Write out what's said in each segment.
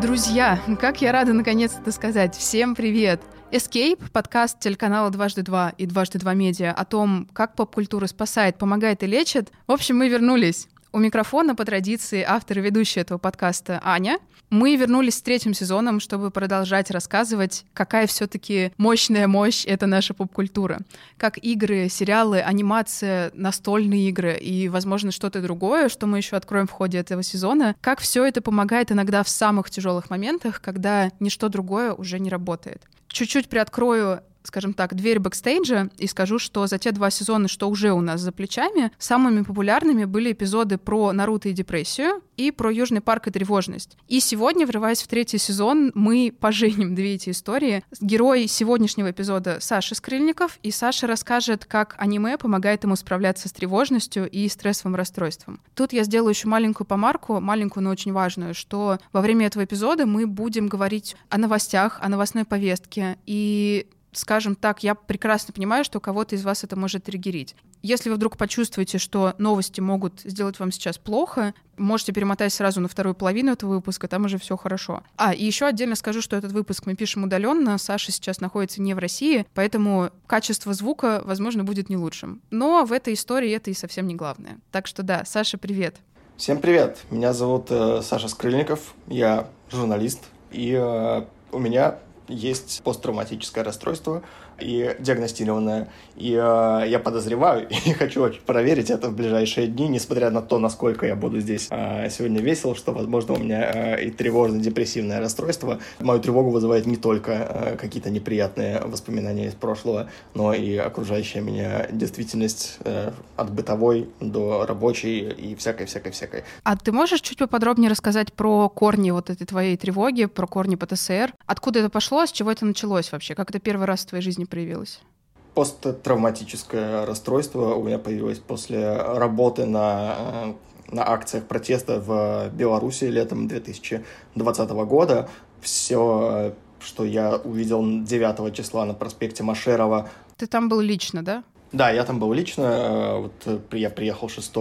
Друзья, как я рада наконец это сказать. Всем привет! Escape — подкаст телеканала «Дважды два» и «Дважды два медиа» о том, как поп-культура спасает, помогает и лечит. В общем, мы вернулись. У микрофона, по традиции, автор и ведущая этого подкаста Аня. Мы вернулись с третьим сезоном, чтобы продолжать рассказывать, какая все таки мощная мощь — это наша поп-культура. Как игры, сериалы, анимация, настольные игры и, возможно, что-то другое, что мы еще откроем в ходе этого сезона, как все это помогает иногда в самых тяжелых моментах, когда ничто другое уже не работает. Чуть-чуть приоткрою скажем так, дверь бэкстейджа и скажу, что за те два сезона, что уже у нас за плечами, самыми популярными были эпизоды про Наруто и депрессию и про Южный парк и тревожность. И сегодня, врываясь в третий сезон, мы поженим две эти истории. Герой сегодняшнего эпизода Саша Скрыльников, и Саша расскажет, как аниме помогает ему справляться с тревожностью и стрессовым расстройством. Тут я сделаю еще маленькую помарку, маленькую, но очень важную, что во время этого эпизода мы будем говорить о новостях, о новостной повестке, и скажем так, я прекрасно понимаю, что кого-то из вас это может триггерить. Если вы вдруг почувствуете, что новости могут сделать вам сейчас плохо, можете перемотать сразу на вторую половину этого выпуска, там уже все хорошо. А, и еще отдельно скажу, что этот выпуск мы пишем удаленно, Саша сейчас находится не в России, поэтому качество звука, возможно, будет не лучшим. Но в этой истории это и совсем не главное. Так что да, Саша, привет. Всем привет, меня зовут э, Саша Скрыльников, я журналист, и э, у меня есть посттравматическое расстройство, и диагностированная. И э, я подозреваю и хочу очень проверить это в ближайшие дни, несмотря на то, насколько я буду здесь э, сегодня весел, что, возможно, у меня э, и тревожно-депрессивное расстройство. Мою тревогу вызывает не только э, какие-то неприятные воспоминания из прошлого, но и окружающая меня действительность э, от бытовой до рабочей и всякой-всякой-всякой. А ты можешь чуть поподробнее рассказать про корни вот этой твоей тревоги, про корни ПТСР? Откуда это пошло, с чего это началось вообще? Как это первый раз в твоей жизни проявилось? Посттравматическое расстройство у меня появилось после работы на, э, на акциях протеста в Беларуси летом 2020 года. Все, что я увидел 9 числа на проспекте Машерова. Ты там был лично, да? Да, я там был лично. Э, вот э, я приехал 6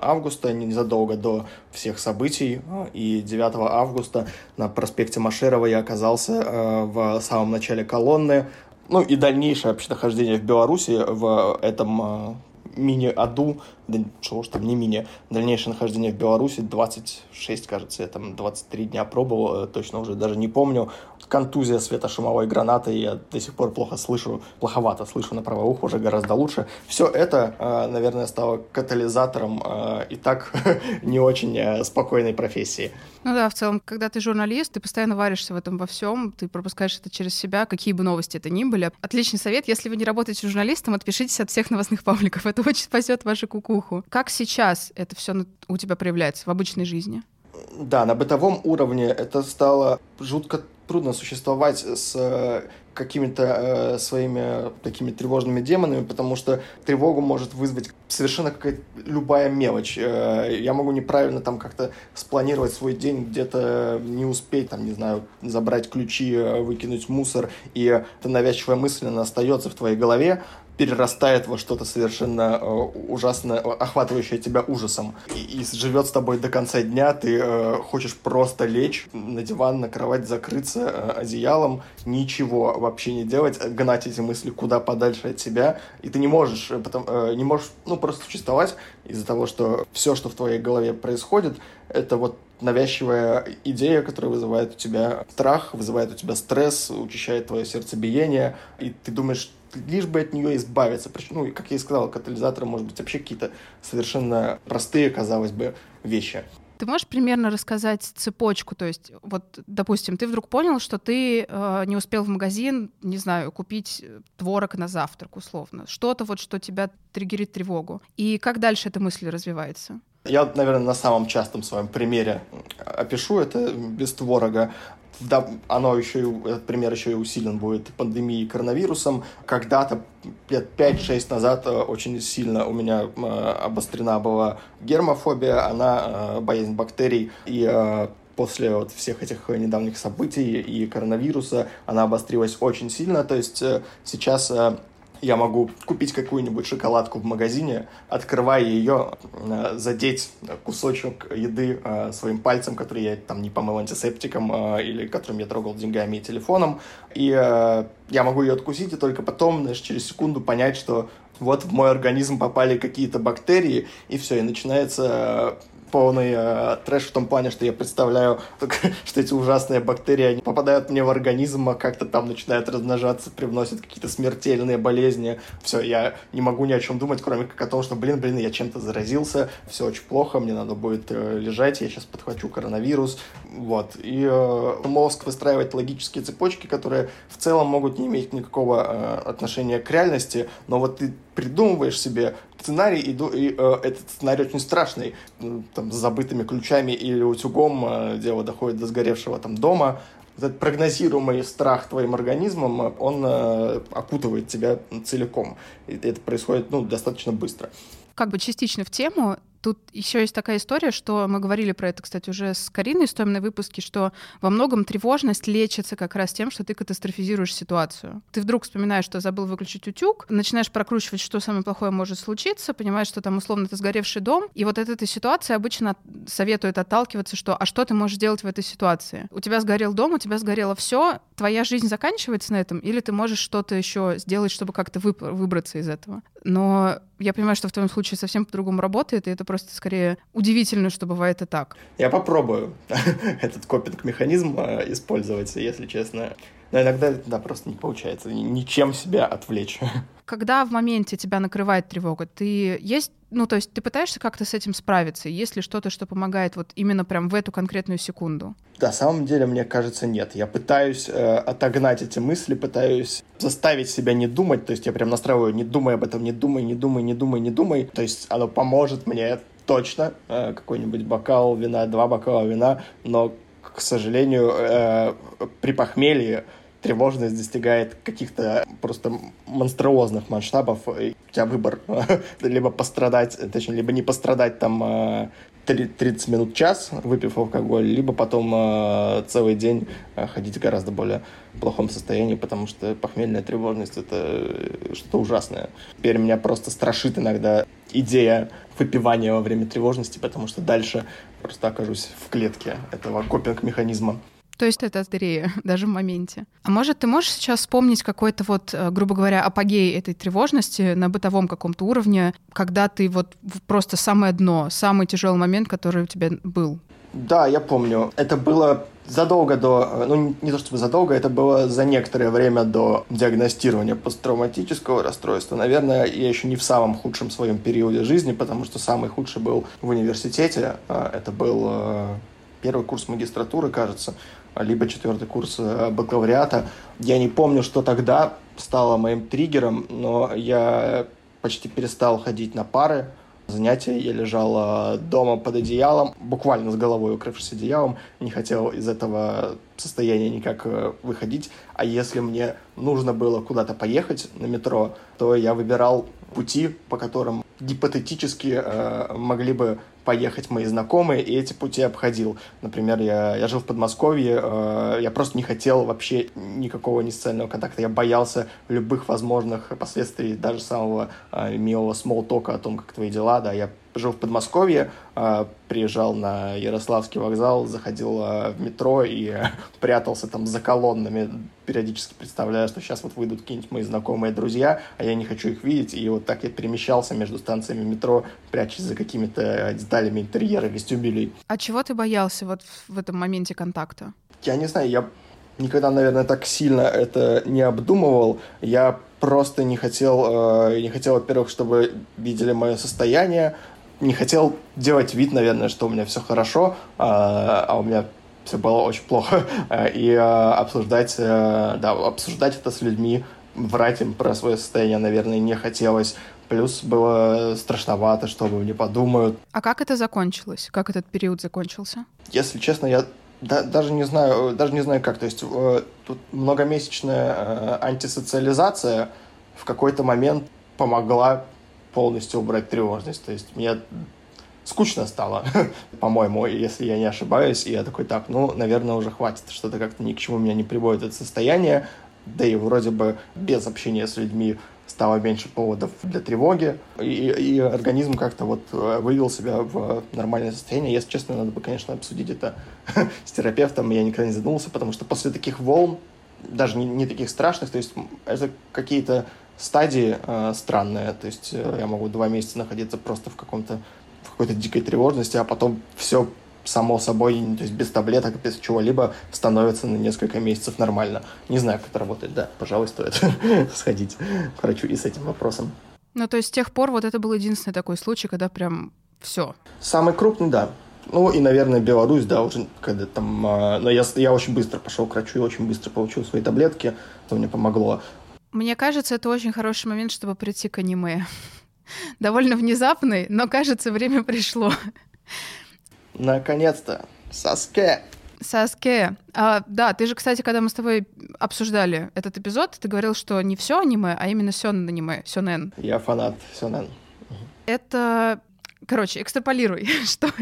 августа, незадолго до всех событий. И 9 августа на проспекте Машерова я оказался в самом начале колонны ну и дальнейшее вообще нахождение в Беларуси в этом а, мини-аду, да чего уж там не мини, дальнейшее нахождение в Беларуси 26, кажется, я там 23 дня пробовал, э, точно уже даже не помню. Контузия светошумовой гранаты, я до сих пор плохо слышу, плоховато слышу на правое ухо, уже гораздо лучше. Все это, э, наверное, стало катализатором э, и так не очень спокойной профессии. Ну да, в целом, когда ты журналист, ты постоянно варишься в этом во всем, ты пропускаешь это через себя, какие бы новости это ни были. Отличный совет, если вы не работаете журналистом, отпишитесь от всех новостных пабликов, это очень спасет вашу кукуху. Как сейчас это все у тебя проявляется в обычной жизни? Да, на бытовом уровне это стало жутко трудно существовать с э, какими-то э, своими такими тревожными демонами, потому что тревогу может вызвать совершенно какая-то любая мелочь. Э, я могу неправильно там как-то спланировать свой день, где-то не успеть, там, не знаю, забрать ключи, э, выкинуть мусор, и эта навязчивая мысль, она остается в твоей голове, перерастает во что-то совершенно э, ужасное, охватывающее тебя ужасом. И, и живет с тобой до конца дня, ты э, хочешь просто лечь на диван, на кровать, закрыться э, одеялом, ничего вообще не делать, гнать эти мысли куда подальше от себя, и ты не можешь, э, потом, э, не можешь, ну, просто существовать из-за того, что все, что в твоей голове происходит, это вот навязчивая идея, которая вызывает у тебя страх, вызывает у тебя стресс, учащает твое сердцебиение, и ты думаешь, лишь бы от нее избавиться. Ну, как я и сказал, катализатором может быть вообще какие-то совершенно простые, казалось бы, вещи. Ты можешь примерно рассказать цепочку? То есть, вот, допустим, ты вдруг понял, что ты э, не успел в магазин, не знаю, купить творог на завтрак, условно. Что-то вот, что тебя триггерит тревогу. И как дальше эта мысль развивается? Я, наверное, на самом частом своем примере опишу это без творога да, оно еще, этот пример еще и усилен будет пандемией коронавирусом. Когда-то, лет 5-6 назад, э, очень сильно у меня э, обострена была гермофобия, она э, боязнь бактерий, и после вот всех этих недавних событий и коронавируса она обострилась очень сильно. То есть сейчас я могу купить какую-нибудь шоколадку в магазине, открывая ее, э, задеть кусочек еды э, своим пальцем, который я там не помыл антисептиком э, или которым я трогал деньгами и телефоном, и я могу ее откусить и только потом, знаешь, через секунду понять, что вот в мой организм попали какие-то бактерии, и все, и начинается полный э, трэш в том плане, что я представляю, что эти ужасные бактерии они попадают мне в организм, а как-то там начинают размножаться, привносят какие-то смертельные болезни. Все, я не могу ни о чем думать, кроме как о том, что, блин, блин, я чем-то заразился, все очень плохо, мне надо будет э, лежать, я сейчас подхвачу коронавирус. Вот. И э, мозг выстраивает логические цепочки, которые в целом могут не иметь никакого э, отношения к реальности, но вот ты придумываешь себе сценарий, и, и э, этот сценарий очень страшный, там, с забытыми ключами или утюгом, э, дело доходит до сгоревшего там дома, этот прогнозируемый страх твоим организмом, он э, окутывает тебя целиком. И это происходит ну, достаточно быстро. Как бы частично в тему, Тут еще есть такая история, что мы говорили про это, кстати, уже с Кариной в стоимной выпуске, что во многом тревожность лечится как раз тем, что ты катастрофизируешь ситуацию. Ты вдруг вспоминаешь, что забыл выключить утюг, начинаешь прокручивать, что самое плохое может случиться, понимаешь, что там условно это сгоревший дом, и вот от этой ситуации обычно советуют отталкиваться, что а что ты можешь делать в этой ситуации? У тебя сгорел дом, у тебя сгорело все, твоя жизнь заканчивается на этом, или ты можешь что-то еще сделать, чтобы как-то выбраться из этого? Но я понимаю, что в твоем случае совсем по-другому работает, и это просто скорее удивительно, что бывает и так. Я попробую этот копинг-механизм э, использовать, если честно. Но иногда, да, просто не получается ничем себя отвлечь. Когда в моменте тебя накрывает тревога, ты есть, ну, то есть ты пытаешься как-то с этим справиться? Есть ли что-то, что помогает вот именно прям в эту конкретную секунду? На самом деле, мне кажется, нет. Я пытаюсь э, отогнать эти мысли, пытаюсь заставить себя не думать, то есть я прям настраиваю, не думай об этом, не думай, не думай, не думай, не думай. То есть оно поможет мне точно, э, какой-нибудь бокал вина, два бокала вина, но, к сожалению, э, при похмелье тревожность достигает каких-то просто монструозных масштабов, и у тебя выбор либо пострадать, точнее, либо не пострадать там 30 э, минут, час, выпив алкоголь, либо потом э, целый день э, ходить в гораздо более плохом состоянии, потому что похмельная тревожность — это что-то ужасное. Теперь меня просто страшит иногда идея выпивания во время тревожности, потому что дальше просто окажусь в клетке этого копинг-механизма. То есть это скорее даже в моменте. А может, ты можешь сейчас вспомнить какой-то вот, э, грубо говоря, апогей этой тревожности на бытовом каком-то уровне, когда ты вот просто самое дно, самый тяжелый момент, который у тебя был? Да, я помню. Это было задолго до, э, ну не то чтобы задолго, это было за некоторое время до диагностирования посттравматического расстройства. Наверное, я еще не в самом худшем своем периоде жизни, потому что самый худший был в университете. Э, это был первый курс магистратуры, кажется либо четвертый курс э, бакалавриата. Я не помню, что тогда стало моим триггером, но я почти перестал ходить на пары, занятия. Я лежал э, дома под одеялом, буквально с головой укрывшись одеялом. Не хотел из этого состояния никак э, выходить. А если мне нужно было куда-то поехать на метро, то я выбирал пути, по которым гипотетически э, могли бы поехать мои знакомые, и эти пути обходил. Например, я, я жил в Подмосковье, э, я просто не хотел вообще никакого несоциального контакта. Я боялся любых возможных последствий, даже самого э, милого смолтока о том, как твои дела, да, я жил в Подмосковье, э, приезжал на Ярославский вокзал, заходил э, в метро и э, прятался там за колоннами, периодически представляя, что сейчас вот выйдут какие-нибудь мои знакомые друзья, а я не хочу их видеть, и вот так я перемещался между станциями метро, прячась за какими-то деталями интерьера, вестибюлей. А чего ты боялся вот в этом моменте контакта? Я не знаю, я никогда, наверное, так сильно это не обдумывал. Я просто не хотел, не хотел, во-первых, чтобы видели мое состояние, не хотел делать вид, наверное, что у меня все хорошо, а, а у меня все было очень плохо, и а, обсуждать, э, да, обсуждать это с людьми, врать им про свое состояние, наверное, не хотелось. Плюс было страшновато, что обо мне подумают. А как это закончилось? Как этот период закончился? Если честно, я да, даже не знаю, даже не знаю как. То есть э, тут многомесячная э, антисоциализация в какой-то момент помогла полностью убрать тревожность. То есть мне скучно стало, по-моему, если я не ошибаюсь. И я такой, так, ну, наверное, уже хватит. Что-то как-то ни к чему меня не приводит это состояние. Да и вроде бы без общения с людьми стало меньше поводов для тревоги, и, и организм как-то вот э, вывел себя в нормальное состояние. Если честно, надо бы, конечно, обсудить это с терапевтом, я никогда не задумывался, потому что после таких волн, даже не, не таких страшных, то есть это какие-то стадии э, странные, то есть э, я могу два месяца находиться просто в каком-то в какой-то дикой тревожности, а потом все само собой, то есть без таблеток, без чего-либо становится на несколько месяцев нормально. Не знаю, как это работает, да, пожалуй, стоит сходить к врачу и с этим вопросом. Ну, то есть с тех пор вот это был единственный такой случай, когда прям все. Самый крупный, да. Ну и, наверное, Беларусь, да, уже когда там... Э, но я, я очень быстро пошел к врачу и очень быстро получил свои таблетки, что мне помогло. Мне кажется, это очень хороший момент, чтобы прийти к аниме. Довольно внезапный, но, кажется, время пришло. Наконец-то. Саске. Саске. А, да, ты же, кстати, когда мы с тобой обсуждали этот эпизод, ты говорил, что не все аниме, а именно сёнэн аниме, сёнэн. Я фанат сёнэн. Это... Короче, экстраполируй, что,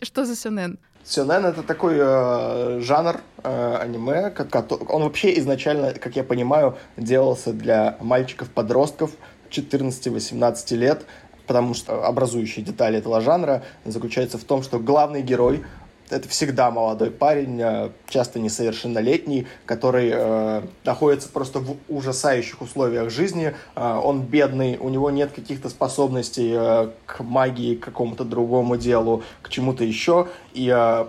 что за сёнэн? Сёнэн — это такой э, жанр э, аниме, как, он вообще изначально, как я понимаю, делался для мальчиков-подростков 14-18 лет, потому что образующие детали этого жанра заключаются в том, что главный герой это всегда молодой парень, э, часто несовершеннолетний, который э, находится просто в ужасающих условиях жизни. Э, он бедный, у него нет каких-то способностей э, к магии, к какому-то другому делу, к чему-то еще. И э,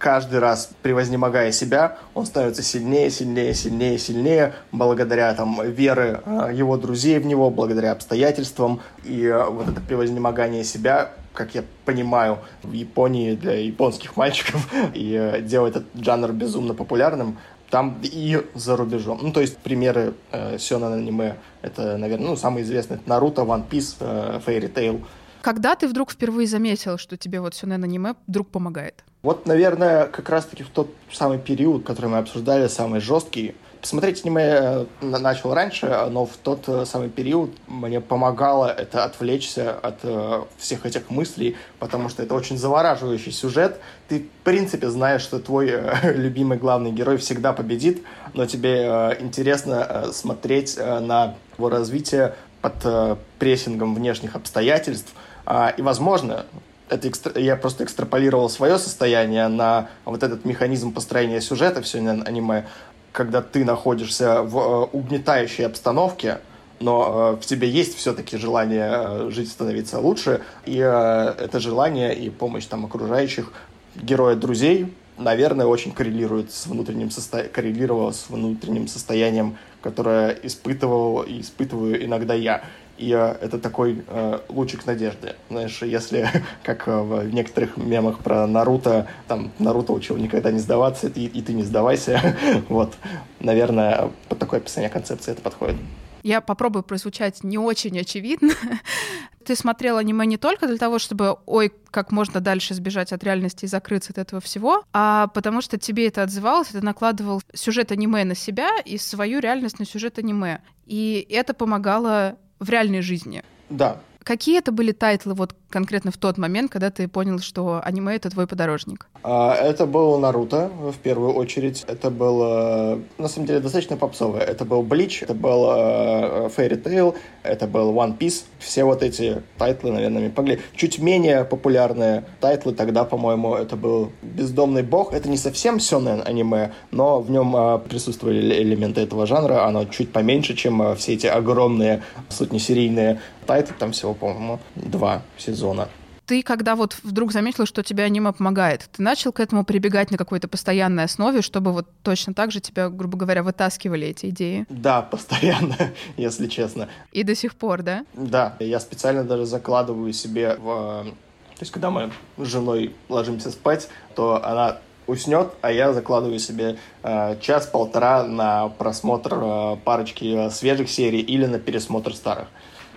каждый раз, превознемогая себя, он становится сильнее, сильнее, сильнее, сильнее, благодаря там веры э, его друзей в него, благодаря обстоятельствам. И э, вот это превознемогание себя, как я понимаю, в Японии для японских мальчиков, и э, делает этот жанр безумно популярным, там и за рубежом. Ну, то есть примеры э, сёнэн аниме, это, наверное, ну, самый известный, это Наруто, One Piece, э, Fairy Tail. Когда ты вдруг впервые заметил, что тебе вот сёнэн аниме вдруг помогает? Вот, наверное, как раз-таки в тот самый период, который мы обсуждали, самый жесткий. Посмотреть аниме я начал раньше, но в тот э, самый период мне помогало это отвлечься от э, всех этих мыслей, потому что это очень завораживающий сюжет. Ты, в принципе, знаешь, что твой э, любимый главный герой всегда победит, но тебе э, интересно э, смотреть э, на его развитие под э, прессингом внешних обстоятельств. Э, и, возможно, это экстра... я просто экстраполировал свое состояние на вот этот механизм построения сюжета все аниме, когда ты находишься в э, угнетающей обстановке, но э, в тебе есть все-таки желание э, жить, становиться лучше, и это желание и помощь там окружающих, героя друзей, наверное, очень коррелирует с внутренним состо... коррелировало с внутренним состоянием, которое испытывал и испытываю иногда я. И э, это такой э, лучик надежды. Знаешь, если, как э, в некоторых мемах про Наруто, там, Наруто учил никогда не сдаваться, и, и ты не сдавайся. вот, наверное, под такое описание концепции это подходит. Я попробую прозвучать не очень очевидно. Ты смотрел аниме не только для того, чтобы, ой, как можно дальше сбежать от реальности и закрыться от этого всего, а потому что тебе это отзывалось, ты накладывал сюжет аниме на себя и свою реальность на сюжет аниме. И это помогало в реальной жизни. Да. Какие это были тайтлы вот конкретно в тот момент, когда ты понял, что аниме — это твой подорожник? А, это был Наруто, в первую очередь. Это было, на самом деле, достаточно попсовое. Это был Блич, это был Fairy Tail, это был One Piece. Все вот эти тайтлы, наверное, мне помогли. Чуть менее популярные тайтлы тогда, по-моему, это был Бездомный бог. Это не совсем сёнэн аниме, но в нем э, присутствовали элементы этого жанра. Оно чуть поменьше, чем э, все эти огромные сотнесерийные тайтлы. Там всего, по-моему, два сезона. Ты, когда вот вдруг заметил, что тебе аниме помогает, ты начал к этому прибегать на какой-то постоянной основе, чтобы вот точно так же тебя, грубо говоря, вытаскивали эти идеи? Да, постоянно, если честно. И до сих пор, да? Да, я специально даже закладываю себе в... То есть, когда мы с женой ложимся спать, то она уснет, а я закладываю себе э, час-полтора на просмотр э, парочки свежих серий или на пересмотр старых.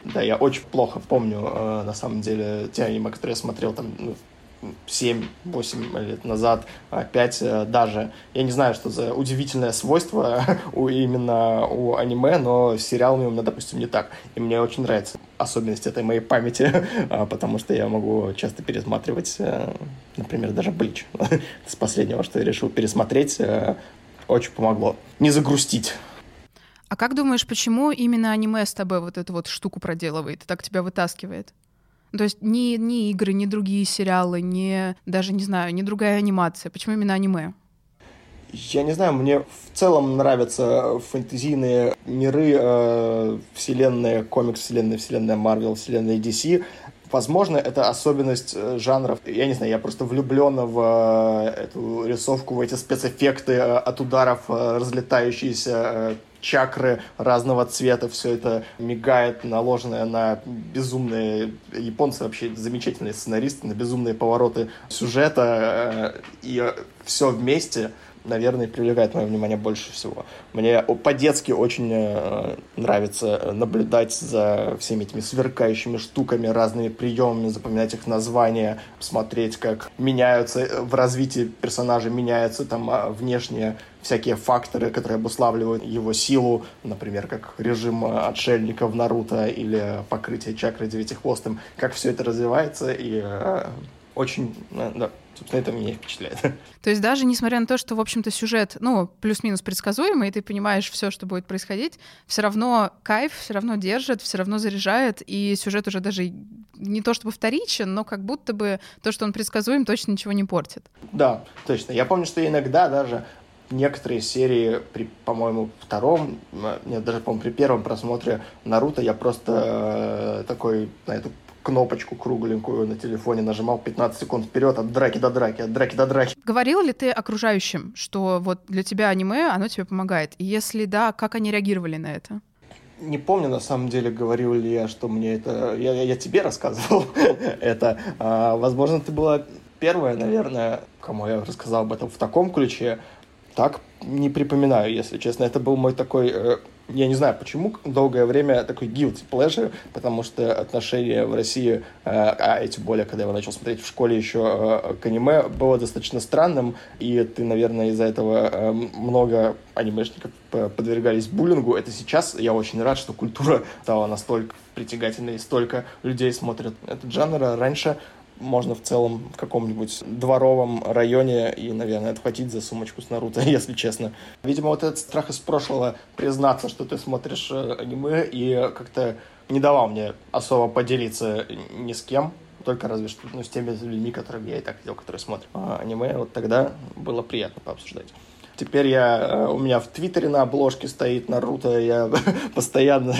Да, я очень плохо помню, э, на самом деле, те аниме, которые я смотрел там ну, 7-8 лет назад, 5 э, даже. Я не знаю, что за удивительное свойство у, именно у аниме, но с сериалами у меня, допустим, не так. И мне очень нравится особенность этой моей памяти, а, потому что я могу часто пересматривать, э, например, даже Блич. С последнего, что я решил пересмотреть, очень помогло. Не загрустить. А как думаешь, почему именно аниме с тобой вот эту вот штуку проделывает так тебя вытаскивает? То есть ни, ни игры, ни другие сериалы, ни даже, не знаю, ни другая анимация. Почему именно аниме? Я не знаю, мне в целом нравятся фэнтезийные миры, э, вселенная, комикс-вселенная, вселенная Марвел, вселенная DC. Возможно, это особенность э, жанров. Я не знаю, я просто влюблен в э, эту рисовку, в эти спецэффекты э, от ударов, разлетающиеся чакры разного цвета, все это мигает, наложенное на безумные... Японцы вообще замечательные сценаристы, на безумные повороты сюжета, и все вместе — наверное, привлекает мое внимание больше всего. Мне по-детски очень э, нравится наблюдать за всеми этими сверкающими штуками, разными приемами, запоминать их названия, смотреть, как меняются э, в развитии персонажа, меняются там а, внешние всякие факторы, которые обуславливают его силу, например, как режим э, отшельника в Наруто или покрытие чакры девятихвостым, как все это развивается и э, очень, да, Собственно, это меня впечатляет. То есть даже несмотря на то, что, в общем-то, сюжет, ну, плюс-минус предсказуемый, и ты понимаешь все, что будет происходить, все равно кайф, все равно держит, все равно заряжает, и сюжет уже даже не то чтобы вторичен, но как будто бы то, что он предсказуем, точно ничего не портит. Да, точно. Я помню, что иногда даже некоторые серии при, по-моему, втором, нет, даже, по-моему, при первом просмотре Наруто я просто э, такой на эту кнопочку кругленькую на телефоне нажимал 15 секунд вперед от драки до драки, от драки до драки. Говорил ли ты окружающим, что вот для тебя аниме, оно тебе помогает? И если да, как они реагировали на это? Не помню, на самом деле, говорил ли я, что мне это... Я, я, я тебе рассказывал это. А, возможно, ты была первая, наверное, кому я рассказал об этом в таком ключе. Так не припоминаю, если честно. Это был мой такой э, я не знаю, почему долгое время такой guilty pleasure, потому что отношение в России, э, а эти более, когда я его начал смотреть в школе еще э, к аниме, было достаточно странным, и ты, наверное, из-за этого э, много анимешников подвергались буллингу. Это сейчас я очень рад, что культура стала настолько притягательной, и столько людей смотрят этот жанр. А раньше можно в целом в каком-нибудь дворовом районе и, наверное, отхватить за сумочку с Наруто, если честно. Видимо, вот этот страх из прошлого признаться, что ты смотришь э, аниме, и как-то не давал мне особо поделиться ни с кем, только разве что ну, с теми людьми, которых я и так видел, которые смотрят а аниме. Вот тогда было приятно пообсуждать. Теперь я, э, у меня в Твиттере на обложке стоит Наруто, я постоянно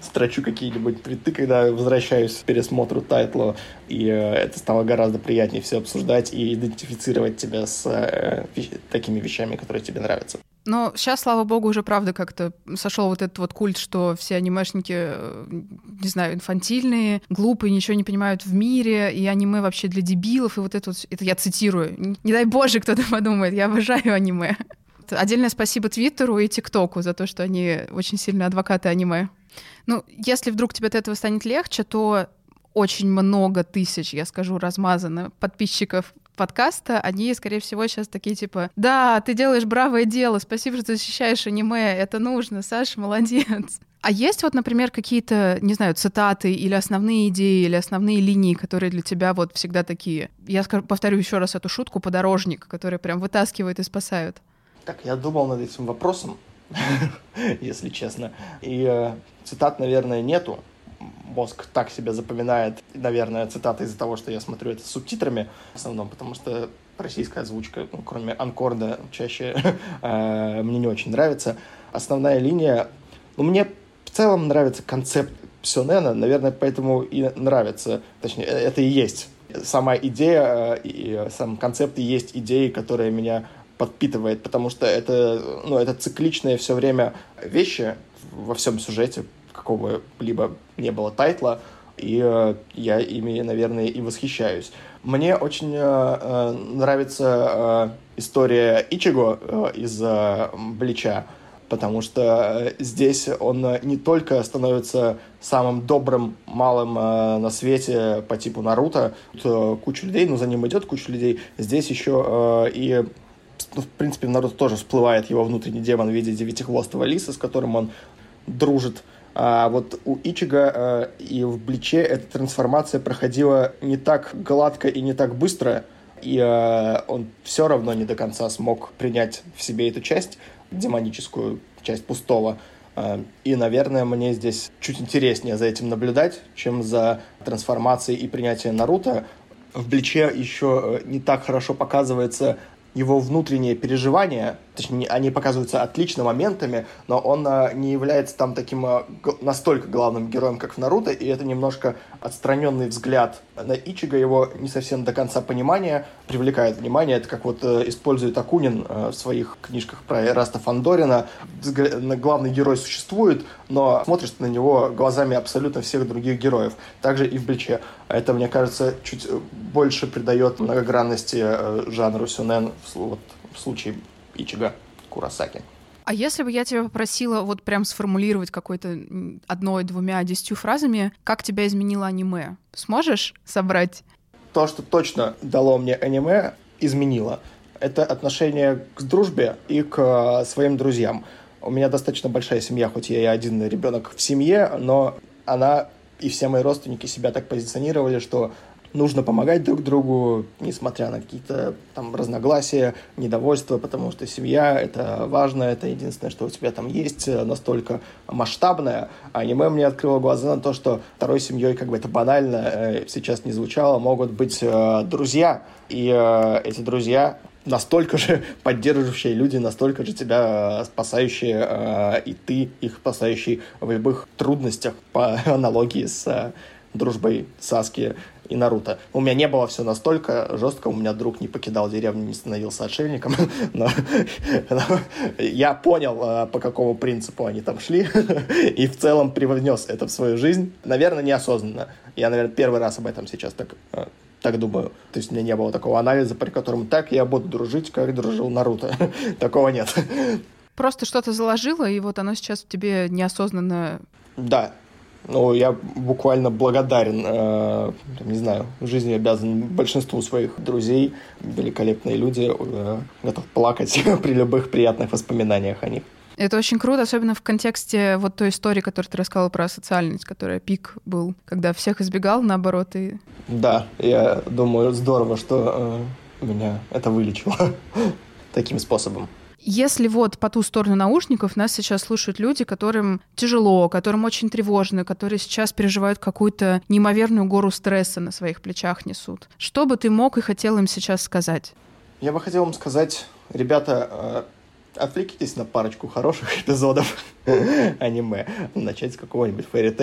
строчу какие-нибудь твиты, когда возвращаюсь к пересмотру тайтла, и э, это стало гораздо приятнее все обсуждать и идентифицировать тебя с э, такими вещами, которые тебе нравятся. Но сейчас, слава богу, уже правда как-то сошел вот этот вот культ, что все анимешники, не знаю, инфантильные, глупые, ничего не понимают в мире, и аниме вообще для дебилов, и вот это вот, это я цитирую. Не дай боже, кто-то подумает, я обожаю аниме. Отдельное спасибо Твиттеру и ТикТоку за то, что они очень сильные адвокаты аниме. Ну, если вдруг тебе от этого станет легче, то очень много тысяч, я скажу, размазано подписчиков подкаста, они, скорее всего, сейчас такие типа, да, ты делаешь бравое дело, спасибо, что ты защищаешь аниме, это нужно, Саша, молодец. А есть вот, например, какие-то, не знаю, цитаты или основные идеи, или основные линии, которые для тебя вот всегда такие? Я скажу, повторю еще раз эту шутку, подорожник, который прям вытаскивает и спасают. Так, я думал над этим вопросом, если честно. И э, цитат, наверное, нету мозг так себя запоминает, наверное, цитаты из-за того, что я смотрю это с субтитрами в основном, потому что российская озвучка, ну, кроме анкорда, чаще э, мне не очень нравится. Основная линия, ну, мне в целом нравится концепт Псионена, наверное, поэтому и нравится, точнее, э, это и есть. Сама идея э, и сам концепт и есть идеи, которая меня подпитывает, потому что это, ну, это цикличные все время вещи во всем сюжете, какого-либо не было тайтла, и э, я ими, наверное, и восхищаюсь. Мне очень э, э нравится э, история Ичиго э, из э, Блича, потому что э, здесь он не только становится самым добрым малым э, на свете по типу Наруто, тут э, куча людей, но за ним идет куча людей, здесь еще э, и ну, в принципе, в Наруто тоже всплывает его внутренний демон в виде девятихвостого лиса, с которым он дружит. А вот у Ичига э, и в Бличе эта трансформация проходила не так гладко и не так быстро, и э, он все равно не до конца смог принять в себе эту часть, демоническую часть пустого. А, и, наверное, мне здесь чуть интереснее за этим наблюдать, чем за трансформацией и принятием Наруто. В Бличе еще э, не так хорошо показывается его внутренние переживания, точнее, они показываются отлично моментами, но он а, не является там таким а, настолько главным героем, как в Наруто, и это немножко отстраненный взгляд на Ичига, его не совсем до конца понимания привлекает внимание. Это как вот э, использует Акунин э, в своих книжках про Эраста Фандорина. Главный герой существует, но смотришь на него глазами абсолютно всех других героев. Также и в Бличе. Это, мне кажется, чуть больше придает многогранности э, жанру сюнен вот, в случае Ичига Курасаки. А если бы я тебя попросила вот прям сформулировать какой-то одной, двумя, десятью фразами, как тебя изменило аниме? Сможешь собрать? То, что точно дало мне аниме, изменило. Это отношение к дружбе и к э, своим друзьям. У меня достаточно большая семья, хоть я и один ребенок в семье, но она и все мои родственники себя так позиционировали, что нужно помогать друг другу, несмотря на какие-то там разногласия, недовольства, потому что семья — это важно, это единственное, что у тебя там есть, э, настолько масштабное. А аниме мне открыло глаза на то, что второй семьей, как бы это банально э, сейчас не звучало, могут быть э, друзья, и эти друзья настолько же поддерживающие люди, настолько же тебя спасающие, и ты их спасающий в любых трудностях по аналогии с дружбой Саски и Наруто. У меня не было все настолько жестко, у меня друг не покидал деревню, не становился отшельником, но, я понял, а, по какому принципу они там шли, и в целом привнес это в свою жизнь. Наверное, неосознанно. Я, наверное, первый раз об этом сейчас так а, так думаю. То есть у меня не было такого анализа, при котором так я буду дружить, как дружил Наруто. Такого нет. Просто что-то заложило, и вот оно сейчас тебе неосознанно... Да, ну, я буквально благодарен, э, не знаю, в жизни обязан большинству своих друзей, великолепные люди, э, готов плакать при любых приятных воспоминаниях о них. Это очень круто, особенно в контексте вот той истории, которую ты рассказала про социальность, которая пик был, когда всех избегал, наоборот, и... Да, я думаю, здорово, что э, меня это вылечило таким способом. Если вот по ту сторону наушников нас сейчас слушают люди, которым тяжело, которым очень тревожно, которые сейчас переживают какую-то неимоверную гору стресса на своих плечах несут, что бы ты мог и хотел им сейчас сказать? Я бы хотел им сказать, ребята, э, отвлекитесь на парочку хороших эпизодов аниме, начать с какого-нибудь фэри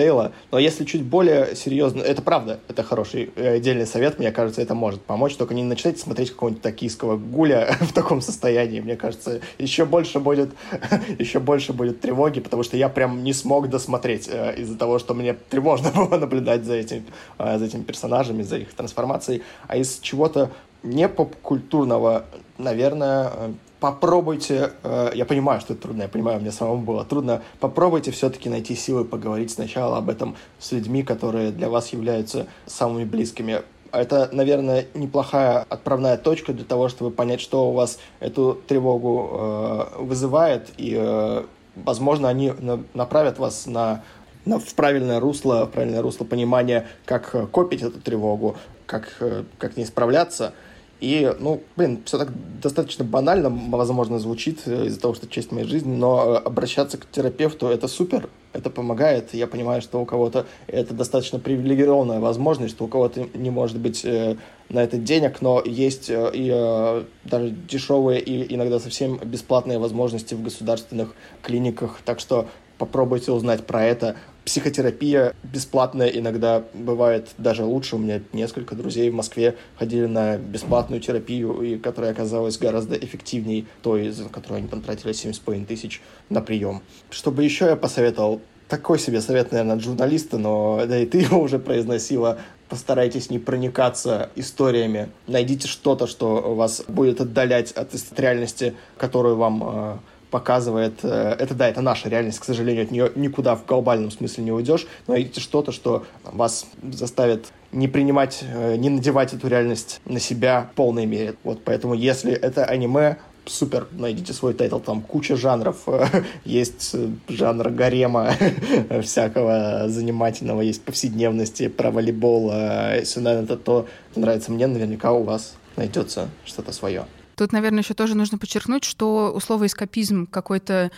Но если чуть более серьезно, это правда, это хороший э, отдельный совет, мне кажется, это может помочь. Только не начинайте смотреть какого-нибудь токийского гуля в таком состоянии. Мне кажется, еще больше будет, еще больше будет тревоги, потому что я прям не смог досмотреть э, из-за того, что мне тревожно было наблюдать за этим, э, за этими персонажами, за их трансформацией. А из чего-то не поп-культурного, наверное, попробуйте, э, я понимаю, что это трудно, я понимаю, мне самому было трудно, попробуйте все-таки найти силы поговорить сначала об этом с людьми, которые для вас являются самыми близкими. Это, наверное, неплохая отправная точка для того, чтобы понять, что у вас эту тревогу э, вызывает, и, э, возможно, они направят вас на, на, в правильное русло, в правильное русло понимания, как копить эту тревогу, как, э, как не справляться – и, ну, блин, все так достаточно банально, возможно, звучит э, из-за того, что часть моей жизни, но э, обращаться к терапевту — это супер, это помогает. Я понимаю, что у кого-то это достаточно привилегированная возможность, что у кого-то не может быть э, на это денег, но есть и даже дешевые и иногда совсем бесплатные возможности в государственных клиниках. Так что попробуйте узнать про это психотерапия бесплатная иногда бывает даже лучше. У меня несколько друзей в Москве ходили на бесплатную терапию, и которая оказалась гораздо эффективнее той, за которую они потратили 7,5 тысяч на прием. Чтобы еще я посоветовал, такой себе совет, наверное, от журналиста, но да и ты его уже произносила. Постарайтесь не проникаться историями. Найдите что-то, что вас будет отдалять от реальности, которую вам э, показывает, э, это да, это наша реальность, к сожалению, от нее никуда в глобальном смысле не уйдешь, но найдите что-то, что вас заставит не принимать, э, не надевать эту реальность на себя в полной мере. Вот поэтому, если это аниме, супер, найдите свой тайтл, там куча жанров, есть жанр гарема всякого занимательного, есть повседневности, про волейбол, если, наверное, это то, нравится мне, наверняка у вас найдется что-то свое. Тут, наверное, еще тоже нужно подчеркнуть, что условный эскапизм какой-то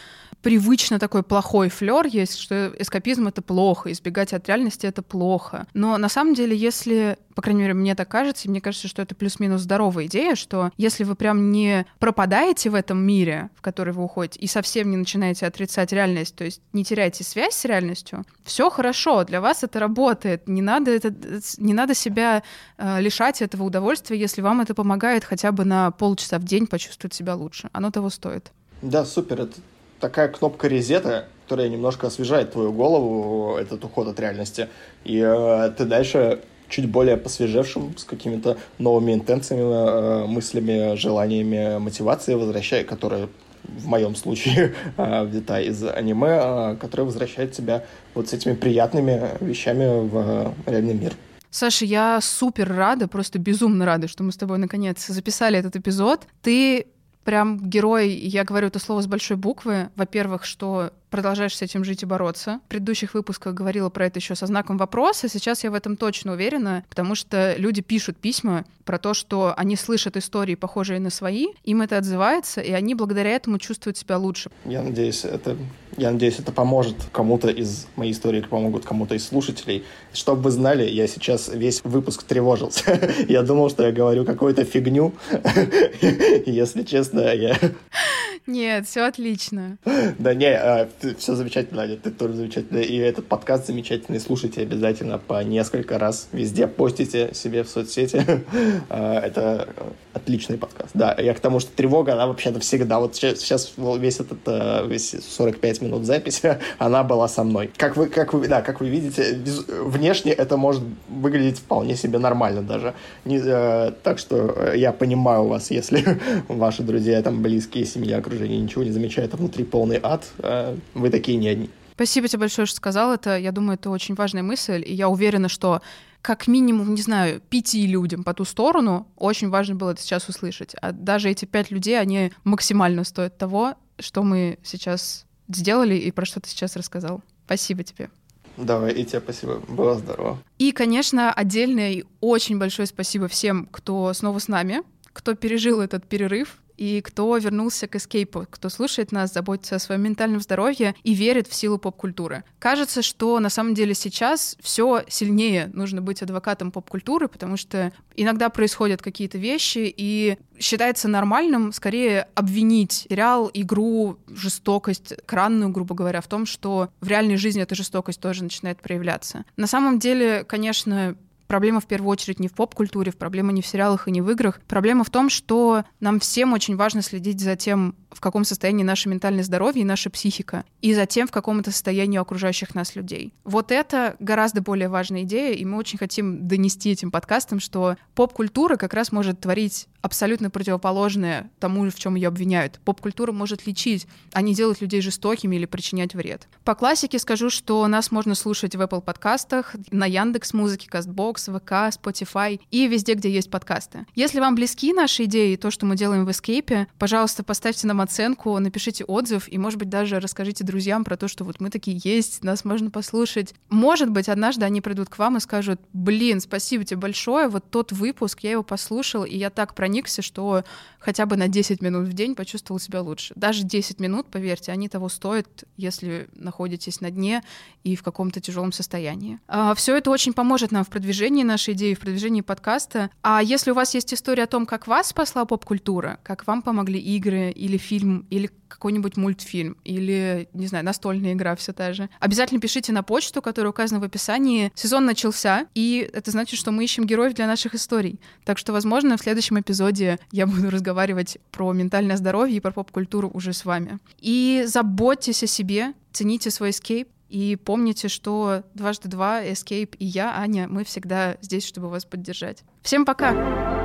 привычно такой плохой флер есть, что эскапизм — это плохо, избегать от реальности — это плохо. Но на самом деле, если по крайней мере, мне так кажется, мне кажется, что это плюс-минус здоровая идея, что если вы прям не пропадаете в этом мире, в который вы уходите, и совсем не начинаете отрицать реальность, то есть не теряете связь с реальностью, все хорошо, для вас это работает, не надо, это, не надо себя э, лишать этого удовольствия, если вам это помогает хотя бы на полчаса в день почувствовать себя лучше. Оно того стоит. Да, супер. Это такая кнопка резета, которая немножко освежает твою голову, этот уход от реальности. И э, ты дальше чуть более посвежевшим, с какими-то новыми интенциями, э, мыслями, желаниями, мотивацией, возвращая, которые в моем случае э, из аниме, э, которые возвращают тебя вот с этими приятными вещами в реальный мир. Саша, я супер рада, просто безумно рада, что мы с тобой наконец записали этот эпизод. Ты прям герой, я говорю это слово с большой буквы. Во-первых, что продолжаешь с этим жить и бороться. В предыдущих выпусках говорила про это еще со знаком вопроса. Сейчас я в этом точно уверена, потому что люди пишут письма про то, что они слышат истории, похожие на свои, им это отзывается, и они благодаря этому чувствуют себя лучше. Я надеюсь, это, я надеюсь, это поможет кому-то из моей истории, помогут кому-то из слушателей. Чтобы вы знали, я сейчас весь выпуск тревожился. Я думал, что я говорю какую-то фигню. Если честно, я... Нет, все отлично. Да не, все замечательно, Аня, ты тоже замечательно. И этот подкаст замечательный. Слушайте обязательно по несколько раз. Везде постите себе в соцсети. А, это отличный подкаст. Да, я к тому, что тревога, она вообще-то всегда, вот сейчас, весь этот, э, весь 45 минут записи, она была со мной. Как вы, как вы, да, как вы видите, внешне это может выглядеть вполне себе нормально даже. Не, э, так что я понимаю вас, если ваши друзья, там, близкие, семья, окружение ничего не замечают, а внутри полный ад, э, вы такие не одни. Спасибо тебе большое, что сказал это. Я думаю, это очень важная мысль, и я уверена, что как минимум, не знаю, пяти людям по ту сторону очень важно было это сейчас услышать. А даже эти пять людей, они максимально стоят того, что мы сейчас сделали и про что ты сейчас рассказал. Спасибо тебе. Давай, и тебе спасибо. Было здорово. И, конечно, отдельное и очень большое спасибо всем, кто снова с нами, кто пережил этот перерыв, и кто вернулся к эскейпу, кто слушает нас, заботится о своем ментальном здоровье и верит в силу поп-культуры. Кажется, что на самом деле сейчас все сильнее нужно быть адвокатом поп-культуры, потому что иногда происходят какие-то вещи, и считается нормальным скорее обвинить сериал, игру, жестокость, кранную, грубо говоря, в том, что в реальной жизни эта жестокость тоже начинает проявляться. На самом деле, конечно, проблема в первую очередь не в поп-культуре, проблема не в сериалах и не в играх. Проблема в том, что нам всем очень важно следить за тем, в каком состоянии наше ментальное здоровье и наша психика, и за тем, в каком это состоянии окружающих нас людей. Вот это гораздо более важная идея, и мы очень хотим донести этим подкастом, что поп-культура как раз может творить абсолютно противоположное тому, в чем ее обвиняют. Поп-культура может лечить, а не делать людей жестокими или причинять вред. По классике скажу, что нас можно слушать в Apple подкастах, на Яндекс Музыке, Castbox, ВК, Spotify и везде, где есть подкасты. Если вам близки наши идеи и то, что мы делаем в Escape, пожалуйста, поставьте нам оценку, напишите отзыв и, может быть, даже расскажите друзьям про то, что вот мы такие есть, нас можно послушать. Может быть, однажды они придут к вам и скажут, блин, спасибо тебе большое, вот тот выпуск, я его послушал, и я так проникся, что хотя бы на 10 минут в день почувствовал себя лучше. Даже 10 минут, поверьте, они того стоят, если находитесь на дне и в каком-то тяжелом состоянии. А, Все это очень поможет нам в продвижении нашей идеи, в продвижении подкаста. А если у вас есть история о том, как вас спасла поп-культура, как вам помогли игры или фильм, или какой-нибудь мультфильм, или, не знаю, настольная игра все та же, обязательно пишите на почту, которая указана в описании. Сезон начался, и это значит, что мы ищем героев для наших историй. Так что, возможно, в следующем эпизоде я буду разговаривать про ментальное здоровье и про поп-культуру уже с вами. И заботьтесь о себе, цените свой эскейп, и помните, что дважды два, Escape и я, Аня, мы всегда здесь, чтобы вас поддержать. Всем пока!